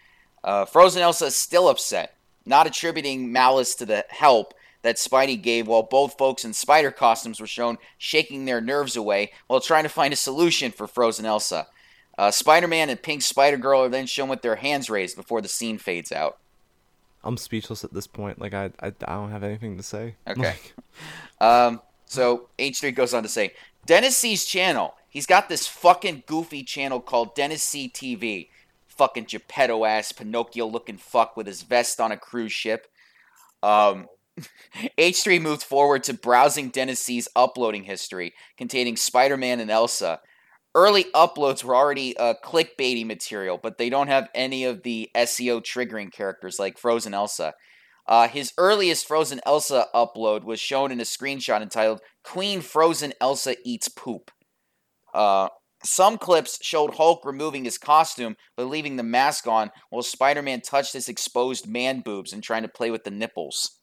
Uh, frozen Elsa is still upset, not attributing malice to the help that Spidey gave while both folks in spider costumes were shown shaking their nerves away while trying to find a solution for frozen Elsa. Uh, Spider Man and Pink Spider Girl are then shown with their hands raised before the scene fades out. I'm speechless at this point. Like I, I, I don't have anything to say. Okay. [LAUGHS] Um, so H3 goes on to say, Dennis C's channel. He's got this fucking goofy channel called Dennis C TV. Fucking Geppetto ass Pinocchio looking fuck with his vest on a cruise ship. Um, H3 moved forward to browsing Dennis uploading history, containing Spider Man and Elsa. Early uploads were already uh, clickbaity material, but they don't have any of the SEO triggering characters like Frozen Elsa. Uh, his earliest Frozen Elsa upload was shown in a screenshot entitled Queen Frozen Elsa Eats Poop. Uh, some clips showed Hulk removing his costume but leaving the mask on while Spider Man touched his exposed man boobs and trying to play with the nipples.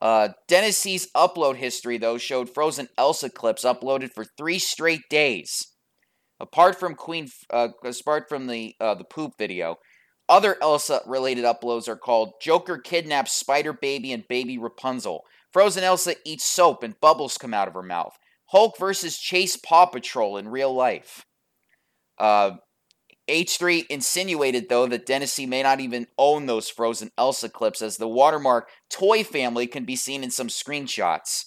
Uh, Dennis C's upload history, though, showed Frozen Elsa clips uploaded for three straight days. Apart from Queen, uh, apart from the uh, the poop video, other Elsa-related uploads are called "Joker kidnaps Spider Baby and Baby Rapunzel," "Frozen Elsa eats soap and bubbles come out of her mouth," "Hulk versus Chase Paw Patrol in real life." Uh, H3 insinuated, though, that Dennis C may not even own those Frozen Elsa clips, as the watermark Toy Family can be seen in some screenshots.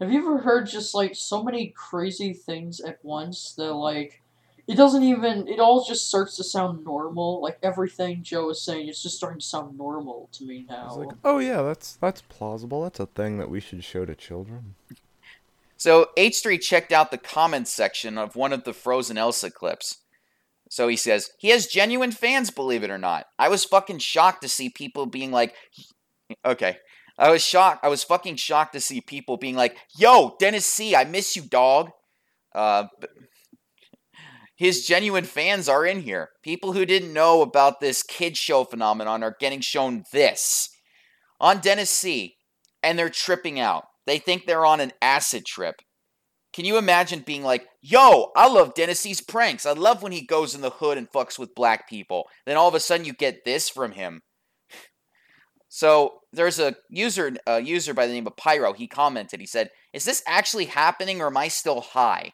Have you ever heard just like so many crazy things at once that like it doesn't even it all just starts to sound normal. Like everything Joe is saying, it's just starting to sound normal to me I now. was like, oh yeah, that's that's plausible. That's a thing that we should show to children. So H3 checked out the comments section of one of the Frozen Elsa clips. So he says, he has genuine fans, believe it or not. I was fucking shocked to see people being like, okay. I was shocked. I was fucking shocked to see people being like, yo, Dennis C., I miss you, dog. Uh, his genuine fans are in here. People who didn't know about this kid show phenomenon are getting shown this on Dennis C., and they're tripping out. They think they're on an acid trip. Can you imagine being like, yo, I love Dennis C's pranks. I love when he goes in the hood and fucks with black people. Then all of a sudden you get this from him. So there's a user a user by the name of Pyro. He commented. He said, "Is this actually happening, or am I still high?"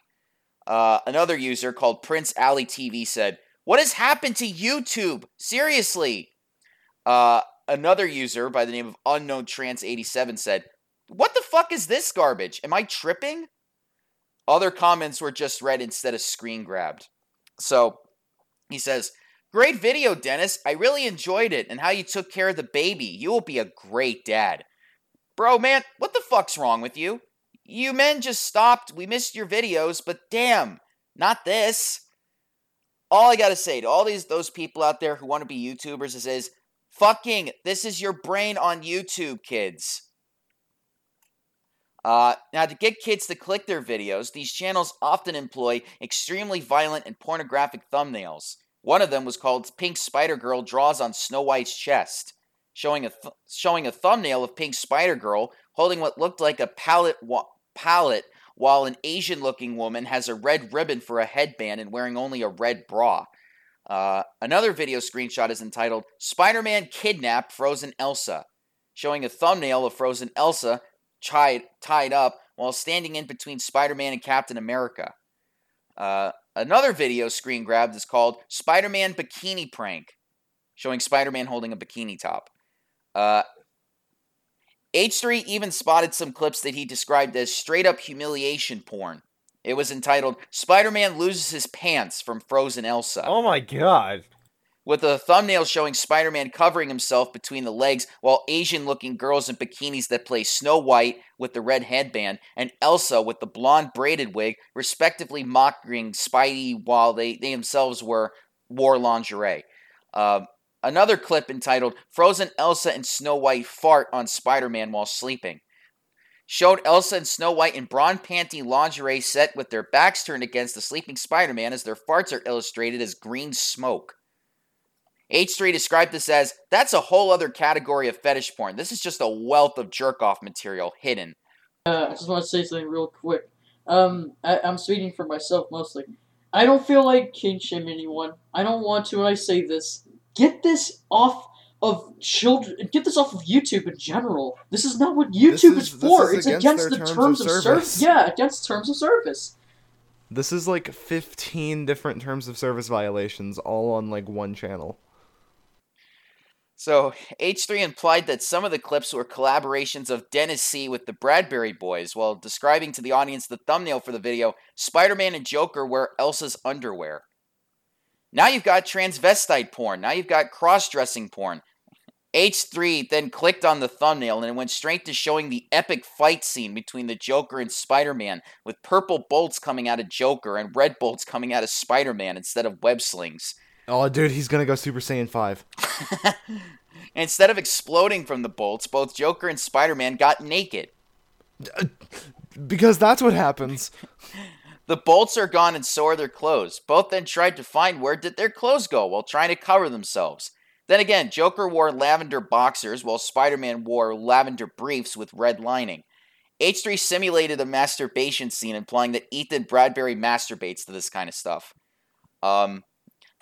Uh, another user called Prince Alley TV said, "What has happened to YouTube? Seriously." Uh, another user by the name of Unknown Trans 87 said, "What the fuck is this garbage? Am I tripping?" Other comments were just read instead of screen grabbed. So he says, Great video, Dennis. I really enjoyed it and how you took care of the baby. You will be a great dad. Bro, man, what the fuck's wrong with you? You men just stopped. We missed your videos, but damn, not this. All I gotta say to all these those people out there who want to be YouTubers is, is fucking this is your brain on YouTube, kids. Uh, now, to get kids to click their videos, these channels often employ extremely violent and pornographic thumbnails. One of them was called Pink Spider Girl Draws on Snow White's Chest, showing a, th- showing a thumbnail of Pink Spider Girl holding what looked like a palette, wa- pallet while an Asian looking woman has a red ribbon for a headband and wearing only a red bra. Uh, another video screenshot is entitled Spider Man Kidnapped Frozen Elsa, showing a thumbnail of Frozen Elsa tied, tied up while standing in between Spider Man and Captain America. Uh, another video screen grabbed is called Spider Man Bikini Prank, showing Spider Man holding a bikini top. Uh, H3 even spotted some clips that he described as straight up humiliation porn. It was entitled Spider Man Loses His Pants from Frozen Elsa Oh my god. With a thumbnail showing Spider Man covering himself between the legs while Asian looking girls in bikinis that play Snow White with the red headband and Elsa with the blonde braided wig, respectively mocking Spidey while they, they themselves were wore lingerie. Uh, another clip entitled Frozen Elsa and Snow White Fart on Spider Man While Sleeping showed Elsa and Snow White in brawn panty lingerie set with their backs turned against the sleeping Spider Man as their farts are illustrated as green smoke. H3 described this as that's a whole other category of fetish porn. This is just a wealth of jerk off material hidden. Uh, I just want to say something real quick. Um, I, I'm speaking for myself mostly. I don't feel like king shaming anyone. I don't want to, and I say this. Get this off of children. Get this off of YouTube in general. This is not what YouTube is- is, for. is it's against against the terms terms of of service. service. Yeah, against terms of service. This is like 15 different terms of service violations all on like one channel. So, H3 implied that some of the clips were collaborations of Dennis C. with the Bradbury Boys, while describing to the audience the thumbnail for the video Spider Man and Joker wear Elsa's underwear. Now you've got transvestite porn. Now you've got cross dressing porn. H3 then clicked on the thumbnail and it went straight to showing the epic fight scene between the Joker and Spider Man, with purple bolts coming out of Joker and red bolts coming out of Spider Man instead of web slings. Oh, dude, he's gonna go Super Saiyan 5. [LAUGHS] Instead of exploding from the bolts, both Joker and Spider Man got naked. Because that's what happens. [LAUGHS] The bolts are gone and so are their clothes. Both then tried to find where did their clothes go while trying to cover themselves. Then again, Joker wore lavender boxers while Spider-Man wore lavender briefs with red lining. H3 simulated a masturbation scene implying that Ethan Bradbury masturbates to this kind of stuff. Um,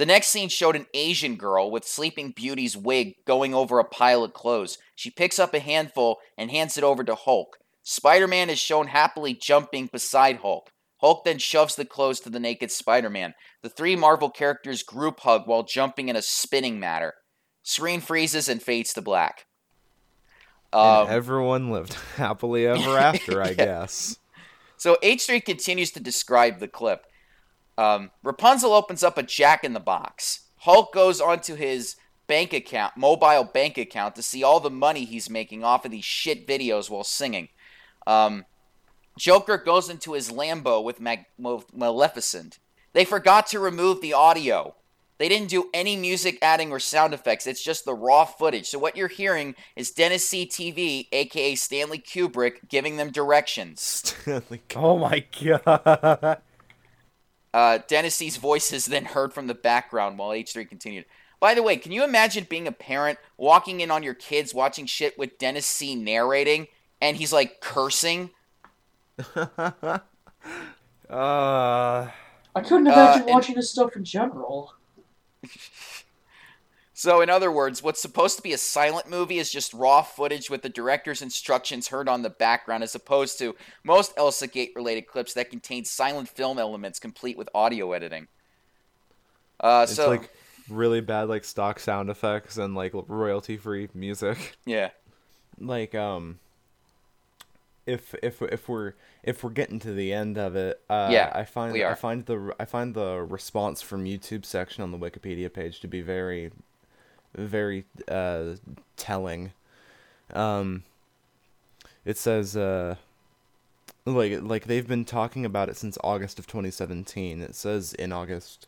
the next scene showed an Asian girl with Sleeping Beauty's wig going over a pile of clothes. She picks up a handful and hands it over to Hulk. Spider Man is shown happily jumping beside Hulk. Hulk then shoves the clothes to the naked Spider Man. The three Marvel characters group hug while jumping in a spinning matter. Screen freezes and fades to black. Um, and everyone lived [LAUGHS] happily ever [LAUGHS] after, I guess. So H3 continues to describe the clip. Um, Rapunzel opens up a Jack in the Box. Hulk goes onto his bank account, mobile bank account, to see all the money he's making off of these shit videos while singing. Um, Joker goes into his Lambo with, Mag- with Maleficent. They forgot to remove the audio. They didn't do any music adding or sound effects. It's just the raw footage. So what you're hearing is Dennis C. TV, aka Stanley Kubrick, giving them directions. [LAUGHS] Stanley Kubrick. Oh my [LAUGHS] god. Uh, Dennis voice is then heard from the background while H3 continued. By the way, can you imagine being a parent walking in on your kids watching shit with Dennis C narrating and he's like cursing? [LAUGHS] Uh, I couldn't Uh, imagine and- watching this stuff in general. So, in other words, what's supposed to be a silent movie is just raw footage with the director's instructions heard on the background, as opposed to most Elsa Gate related clips that contain silent film elements complete with audio editing. Uh, It's so, like really bad like stock sound effects and like royalty free music. [LAUGHS] yeah. Like um if if if we're if we're getting to the end of it, uh Yeah, I find I find the I find the response from YouTube section on the Wikipedia page to be very very uh telling. Um it says uh like like they've been talking about it since August of 2017. It says in August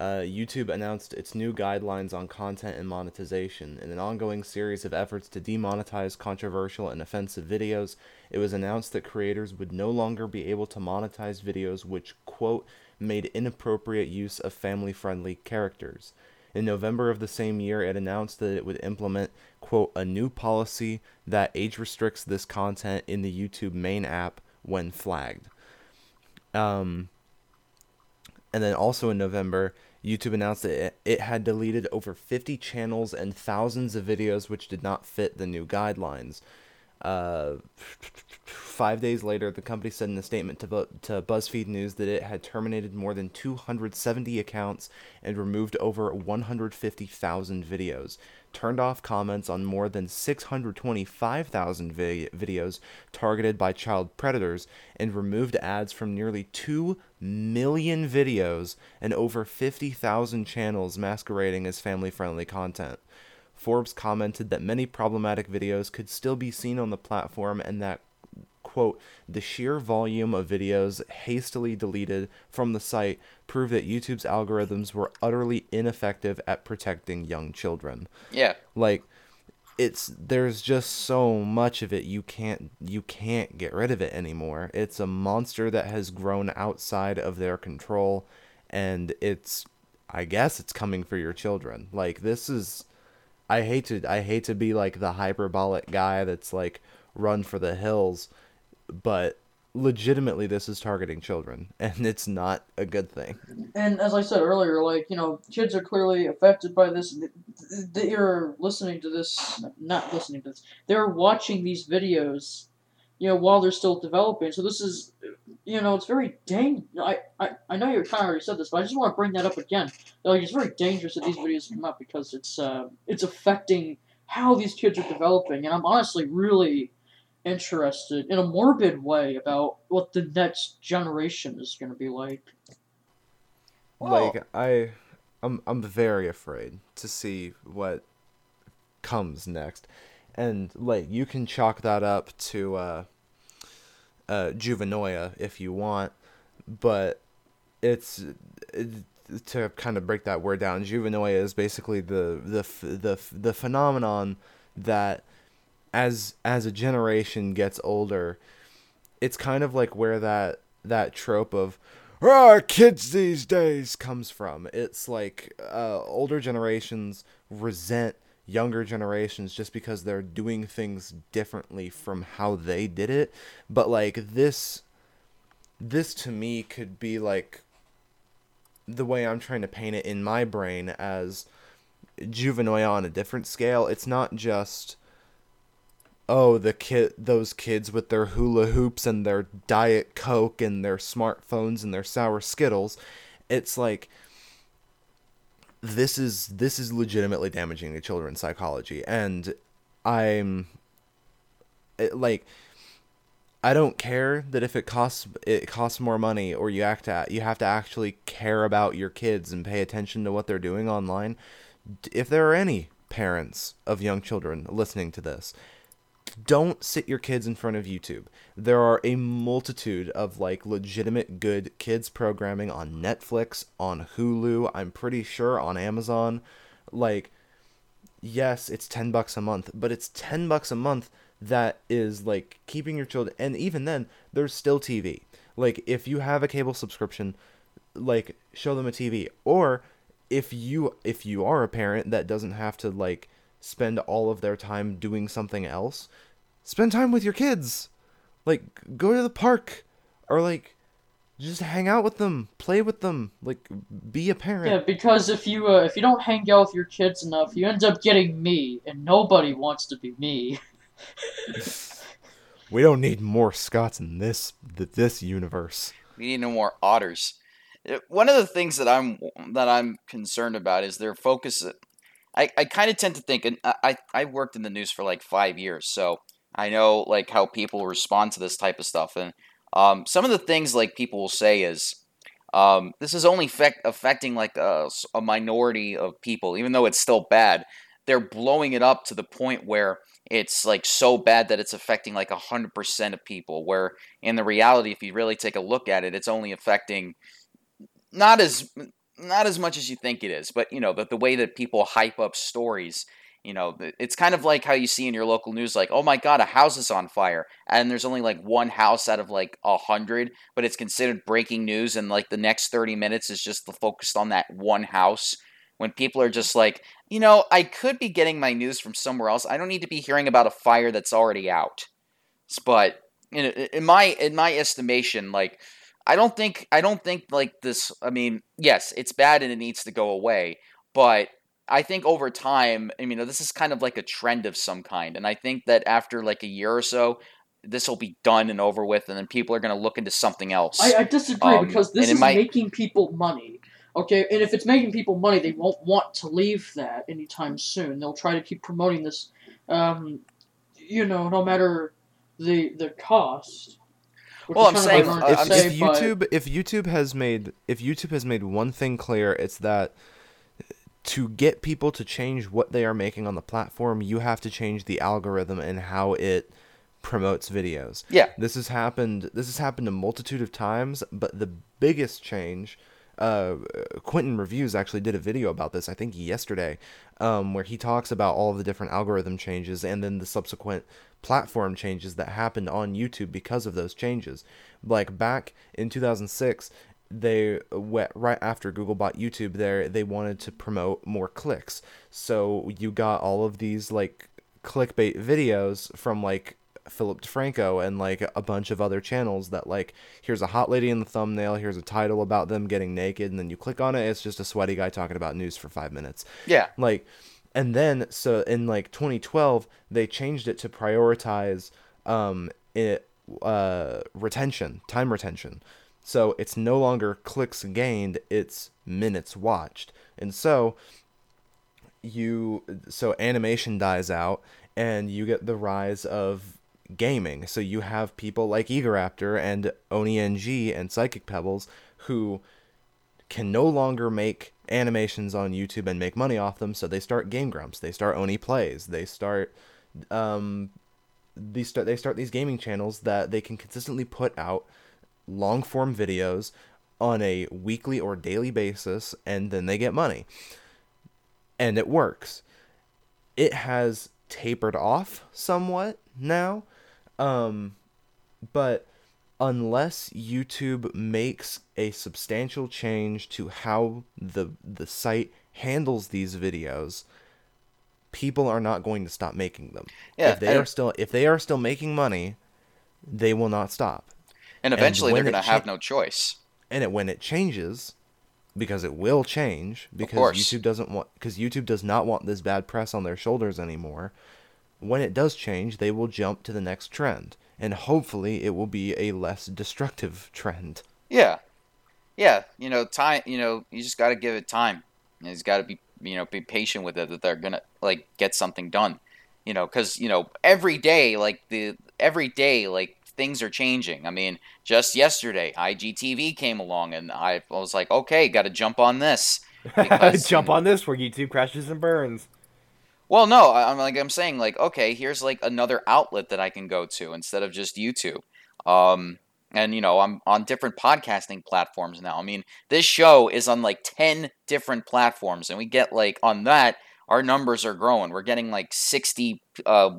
uh, YouTube announced its new guidelines on content and monetization. In an ongoing series of efforts to demonetize controversial and offensive videos, it was announced that creators would no longer be able to monetize videos which, quote, made inappropriate use of family friendly characters. In November of the same year, it announced that it would implement, quote, a new policy that age restricts this content in the YouTube main app when flagged. Um, and then also in November, YouTube announced that it, had deleted over 50 channels and thousands of videos which did not fit the new guidelines. Uh, five days later, the company said in a statement to, Bu- to BuzzFeed News that it had terminated more than 270 accounts and removed over 150,000 videos, turned off comments on more than 625,000 vi- videos targeted by child predators, and removed ads from nearly 2 million videos and over 50,000 channels masquerading as family friendly content. Forbes commented that many problematic videos could still be seen on the platform and that, quote, the sheer volume of videos hastily deleted from the site prove that YouTube's algorithms were utterly ineffective at protecting young children. Yeah. Like it's there's just so much of it you can't you can't get rid of it anymore. It's a monster that has grown outside of their control and it's I guess it's coming for your children. Like this is I hate to I hate to be like the hyperbolic guy that's like run for the hills, but legitimately this is targeting children [LAUGHS] and it's not a good thing. And as I said earlier, like you know, kids are clearly affected by this. They are listening to this, not listening to this. They're watching these videos, you know, while they're still developing. So this is, you know, it's very dang. I, I, I know you kind of already said this, but I just want to bring that up again. Like it's very dangerous that these videos come up because it's uh, it's affecting how these kids are developing, and I'm honestly really interested in a morbid way about what the next generation is going to be like. Well- like I I'm I'm very afraid to see what comes next. And like you can chalk that up to uh uh juvenoia if you want, but it's it, to kind of break that word down. Juvenoia is basically the the the the phenomenon that as as a generation gets older, it's kind of like where that that trope of ah kids these days comes from. It's like uh, older generations resent younger generations just because they're doing things differently from how they did it. But like this this to me could be like the way I'm trying to paint it in my brain as juvenoia on a different scale. It's not just oh the kid those kids with their hula hoops and their diet coke and their smartphones and their sour skittles. It's like this is this is legitimately damaging to children's psychology and I'm it, like I don't care that if it costs it costs more money or you act at you have to actually care about your kids and pay attention to what they're doing online. If there are any parents of young children listening to this, don't sit your kids in front of YouTube. There are a multitude of like legitimate good kids programming on Netflix, on Hulu, I'm pretty sure on Amazon. Like yes, it's 10 bucks a month, but it's 10 bucks a month that is like keeping your children and even then there's still TV. Like if you have a cable subscription, like show them a TV or if you if you are a parent that doesn't have to like spend all of their time doing something else, spend time with your kids. Like go to the park or like just hang out with them, play with them, like be a parent. Yeah, because if you uh, if you don't hang out with your kids enough, you end up getting me, and nobody wants to be me. [LAUGHS] We don't need more Scots in this th- this universe. We need no more otters. One of the things that I'm that I'm concerned about is their focus. I, I kind of tend to think, and I, I I worked in the news for like five years, so I know like how people respond to this type of stuff, and um, some of the things like people will say is, um, this is only effect, affecting like a, a minority of people, even though it's still bad. They're blowing it up to the point where it's like so bad that it's affecting like 100% of people where in the reality if you really take a look at it it's only affecting not as not as much as you think it is but you know the, the way that people hype up stories you know it's kind of like how you see in your local news like oh my god a house is on fire and there's only like one house out of like a hundred but it's considered breaking news and like the next 30 minutes is just focused on that one house when people are just like you know, I could be getting my news from somewhere else. I don't need to be hearing about a fire that's already out. But in, in my in my estimation, like I don't think I don't think like this. I mean, yes, it's bad and it needs to go away. But I think over time, I mean, this is kind of like a trend of some kind, and I think that after like a year or so, this will be done and over with, and then people are going to look into something else. I, I disagree Um, because this is might- making people money. Okay, and if it's making people money, they won't want to leave that anytime soon. They'll try to keep promoting this, um, you know, no matter the the cost. Which Well, I'm kind saying- ironic I'm say, if but- YouTube if YouTube has made if YouTube has made one thing clear, it's that to get people to change what they are making on the platform, you have to change the algorithm and how it promotes videos. Yeah. This has happened. This has happened a multitude of times, but the biggest change. Uh, Quinton Reviews actually did a video about this, I think yesterday, um, where he talks about all the different algorithm changes and then the subsequent platform changes that happened on YouTube because of those changes. Like back in 2006, they went right after Google bought YouTube there they wanted to promote more clicks. So you got all of these like clickbait videos from like Philip DeFranco and like a bunch of other channels that like here's a hot lady in the thumbnail, here's a title about them getting naked and then you click on it it's just a sweaty guy talking about news for 5 minutes. Yeah. Like and then so in like 2012 they changed it to prioritize um it uh retention, time retention. So it's no longer clicks gained, it's minutes watched. And so you so animation dies out and you get the rise of gaming. So you have people like Egoraptor and OneyNG and Psychic Pebbles who can no longer make animations on YouTube and make money off them, so they start Game Grumps, they start Oney Plays, they start um these start they start these gaming channels that they can consistently put out long form videos on a weekly or daily basis and then they get money. And it works. It has tapered off somewhat now. Um but unless YouTube makes a substantial change to how the the site handles these videos, people are not going to stop making them. Yeah, if they and- are still if they are still making money, they will not stop. And eventually they're going to have no choice. And it when it changes, because it will change, because. YouTube doesn't want because YouTube does not want this bad press on their shoulders anymore. When it does change, they will jump to the next trend, and hopefully it will be a less destructive trend. Yeah. Yeah, you know, time, you know, you just got to give it time. You just got to be, you know, be patient with it that they're going to like get something done. You know, cuz you know, every day like the every day like things are changing. I mean, just yesterday IGTV came along and I was like, "Okay, got to jump on this." [LAUGHS] Because, Jump on this where YouTube crashes and burns. Well, no, I'm like I'm saying like okay, here's like another outlet that I can go to instead of just YouTube. Um and you know, I'm on different podcasting platforms now. I mean, this show is on like 10 different platforms and we get like on that our numbers are growing. We're getting like 60 uh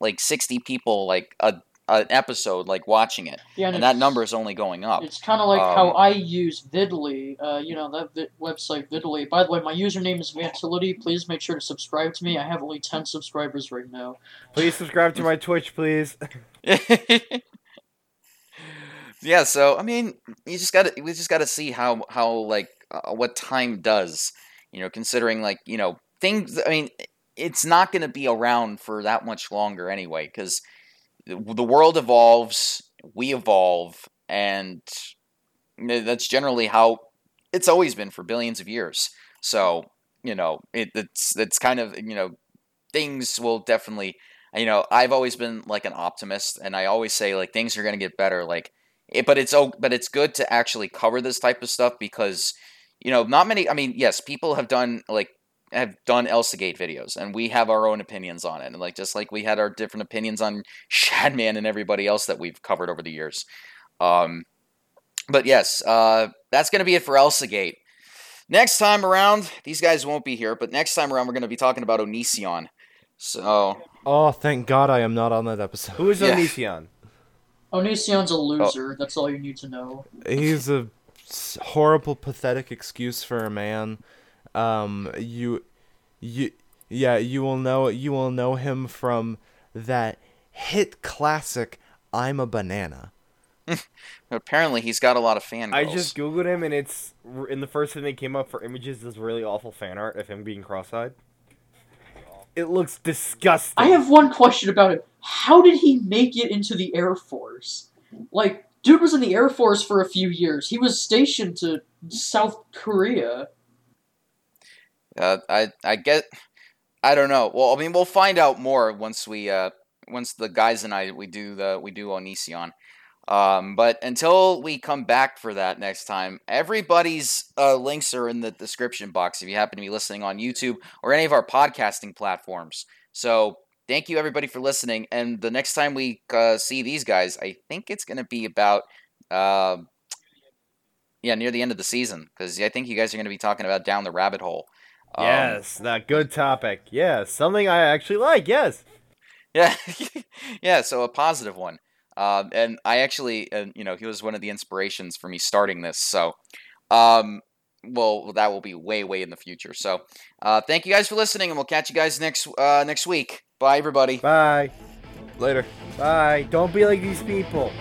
like 60 people like a an episode like watching it. Yeah, And it's- that number is only going up. It's kind of like how Um, I use Vidly, uh, you know, that vi- website Vidly. By the way, my username is Vantility. Please make sure to subscribe to me. I have only 10 subscribers right now. Please subscribe to my Twitch, please. [LAUGHS] [LAUGHS] yeah, so I mean, you just got to we just got to see how how like uh, what time does, you know, considering like, you know, things I mean, it's not going to be around for that much longer anyway cuz the world evolves, we evolve and that's generally how it's always been for billions of years. So, you know, it, it's it's kind of, you know, things will definitely you know, I've always been like an optimist, and I always say like things are gonna get better. Like, it, but it's oh, but it's good to actually cover this type of stuff because, you know, not many. I mean, yes, people have done like have done ElsaGate videos, and we have our own opinions on it, and like just like we had our different opinions on [LAUGHS] Shadman and everybody else that we've covered over the years. Um, but yes, uh, that's gonna be it for ElsaGate. Next time around, these guys won't be here, but next time around, we're gonna be talking about Onision. So Oh, thank God I am not on that episode. Who is Yeah. Onision? Onision's Oh. a loser. That's all you need to know. He's a horrible, pathetic excuse for a man. Um, you, you, yeah, you will know you will know him from that hit classic "I'm a Banana." [LAUGHS] apparently, he's got a lot of fan. I just googled him and it's in the first thing that came up for images is really awful fan art of him being cross-eyed. It looks disgusting. I have one question about it. How did he make it into the Air Force? Like, dude was in the Air Force for a few years. He was stationed to South Korea. Uh, I I get. I don't know. Well, I mean, we'll find out more once we uh once the guys and I we do the we do Onision. Um, but until we come back for that next time, everybody's uh, links are in the description box if you happen to be listening on YouTube or any of our podcasting platforms. So thank you everybody for listening. And the next time we uh, see these guys, I think it's going to be about. um yeah, near the end of the season, because I think you guys are going to be talking about down the rabbit hole. Um, yes, that good topic. Yes, something I actually like. Yes. Yeah, [LAUGHS] yeah. So a positive one. Um, and I actually, uh, you know, he was one of the inspirations for me starting this. So, um, well, that will be way, way in the future. So, uh, thank you guys for listening, and we'll catch you guys next uh, next week. Bye, everybody. Bye. Later. Bye. Don't be like these people.